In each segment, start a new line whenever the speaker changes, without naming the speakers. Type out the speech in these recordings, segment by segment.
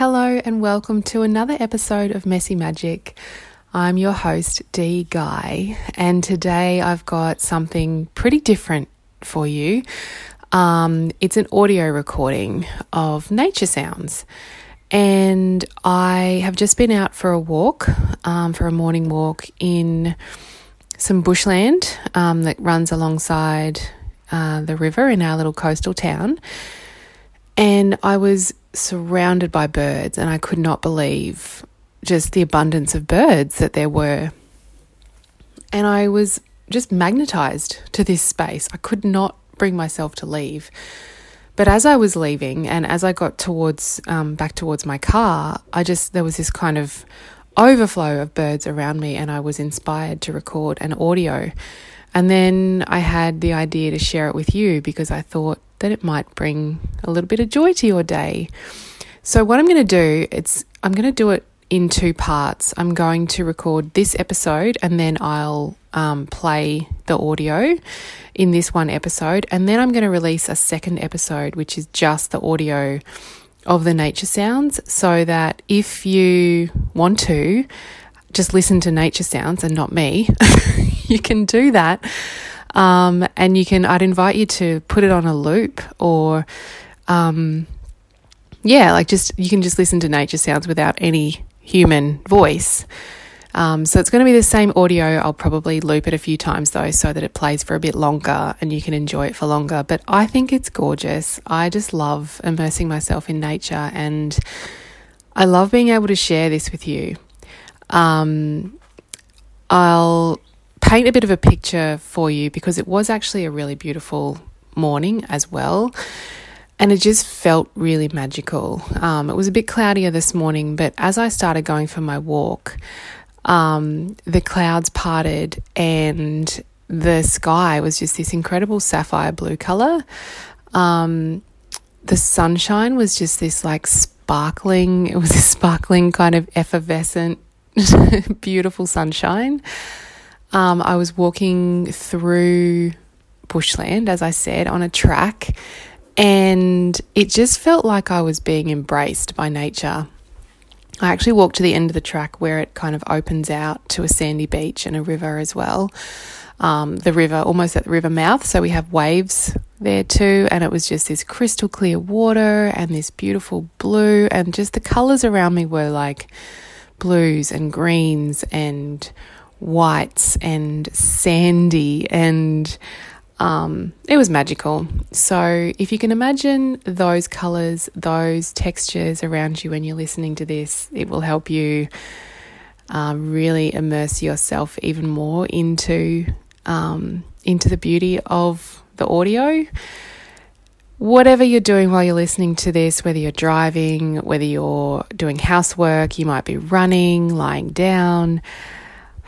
Hello, and welcome to another episode of Messy Magic. I'm your host, Dee Guy, and today I've got something pretty different for you. Um, it's an audio recording of nature sounds. And I have just been out for a walk, um, for a morning walk in some bushland um, that runs alongside uh, the river in our little coastal town. And I was surrounded by birds, and I could not believe just the abundance of birds that there were. And I was just magnetized to this space. I could not bring myself to leave. But as I was leaving and as I got towards um, back towards my car, I just there was this kind of overflow of birds around me, and I was inspired to record an audio. And then I had the idea to share it with you because I thought that it might bring a little bit of joy to your day. So what I'm going to do, it's I'm going to do it in two parts. I'm going to record this episode and then I'll um, play the audio in this one episode. And then I'm going to release a second episode, which is just the audio of the nature sounds, so that if you want to just listen to nature sounds and not me, you can do that. Um, and you can, I'd invite you to put it on a loop or, um, yeah, like just, you can just listen to nature sounds without any human voice. Um, so it's going to be the same audio. I'll probably loop it a few times though, so that it plays for a bit longer and you can enjoy it for longer. But I think it's gorgeous. I just love immersing myself in nature and I love being able to share this with you. Um, I'll paint a bit of a picture for you because it was actually a really beautiful morning as well. And it just felt really magical. Um, it was a bit cloudier this morning, but as I started going for my walk, um, the clouds parted and the sky was just this incredible sapphire blue color. Um, the sunshine was just this like sparkling, it was a sparkling kind of effervescent, beautiful sunshine. Um, I was walking through bushland, as I said, on a track, and it just felt like I was being embraced by nature. I actually walked to the end of the track where it kind of opens out to a sandy beach and a river as well. Um, the river, almost at the river mouth, so we have waves there too, and it was just this crystal clear water and this beautiful blue, and just the colors around me were like blues and greens and whites and sandy and um, it was magical. So, if you can imagine those colors, those textures around you when you're listening to this, it will help you um, really immerse yourself even more into um, into the beauty of the audio. Whatever you're doing while you're listening to this, whether you're driving, whether you're doing housework, you might be running, lying down.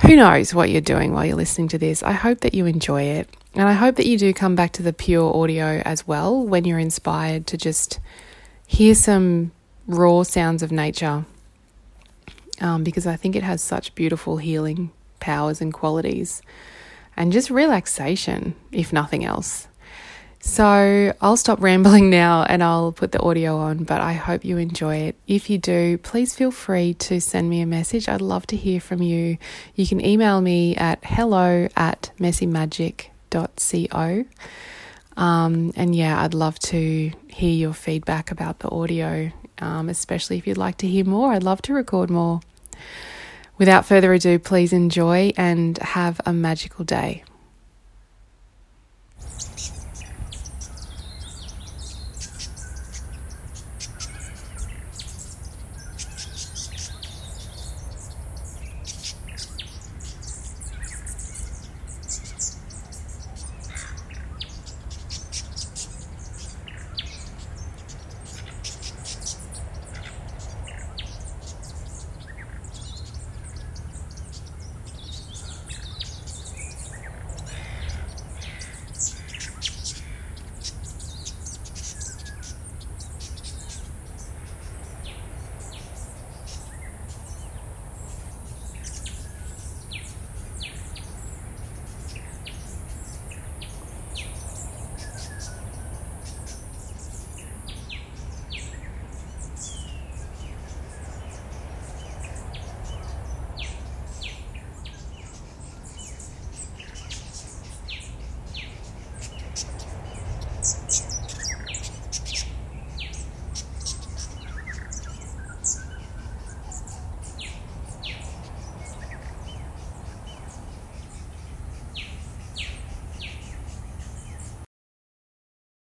Who knows what you're doing while you're listening to this? I hope that you enjoy it. And I hope that you do come back to the pure audio as well when you're inspired to just hear some raw sounds of nature um, because I think it has such beautiful healing powers and qualities and just relaxation, if nothing else. So I'll stop rambling now and I'll put the audio on, but I hope you enjoy it. If you do, please feel free to send me a message. I'd love to hear from you. You can email me at hello at messymagic.com co. Um, and yeah, I'd love to hear your feedback about the audio, um, especially if you'd like to hear more. I'd love to record more. Without further ado, please enjoy and have a magical day.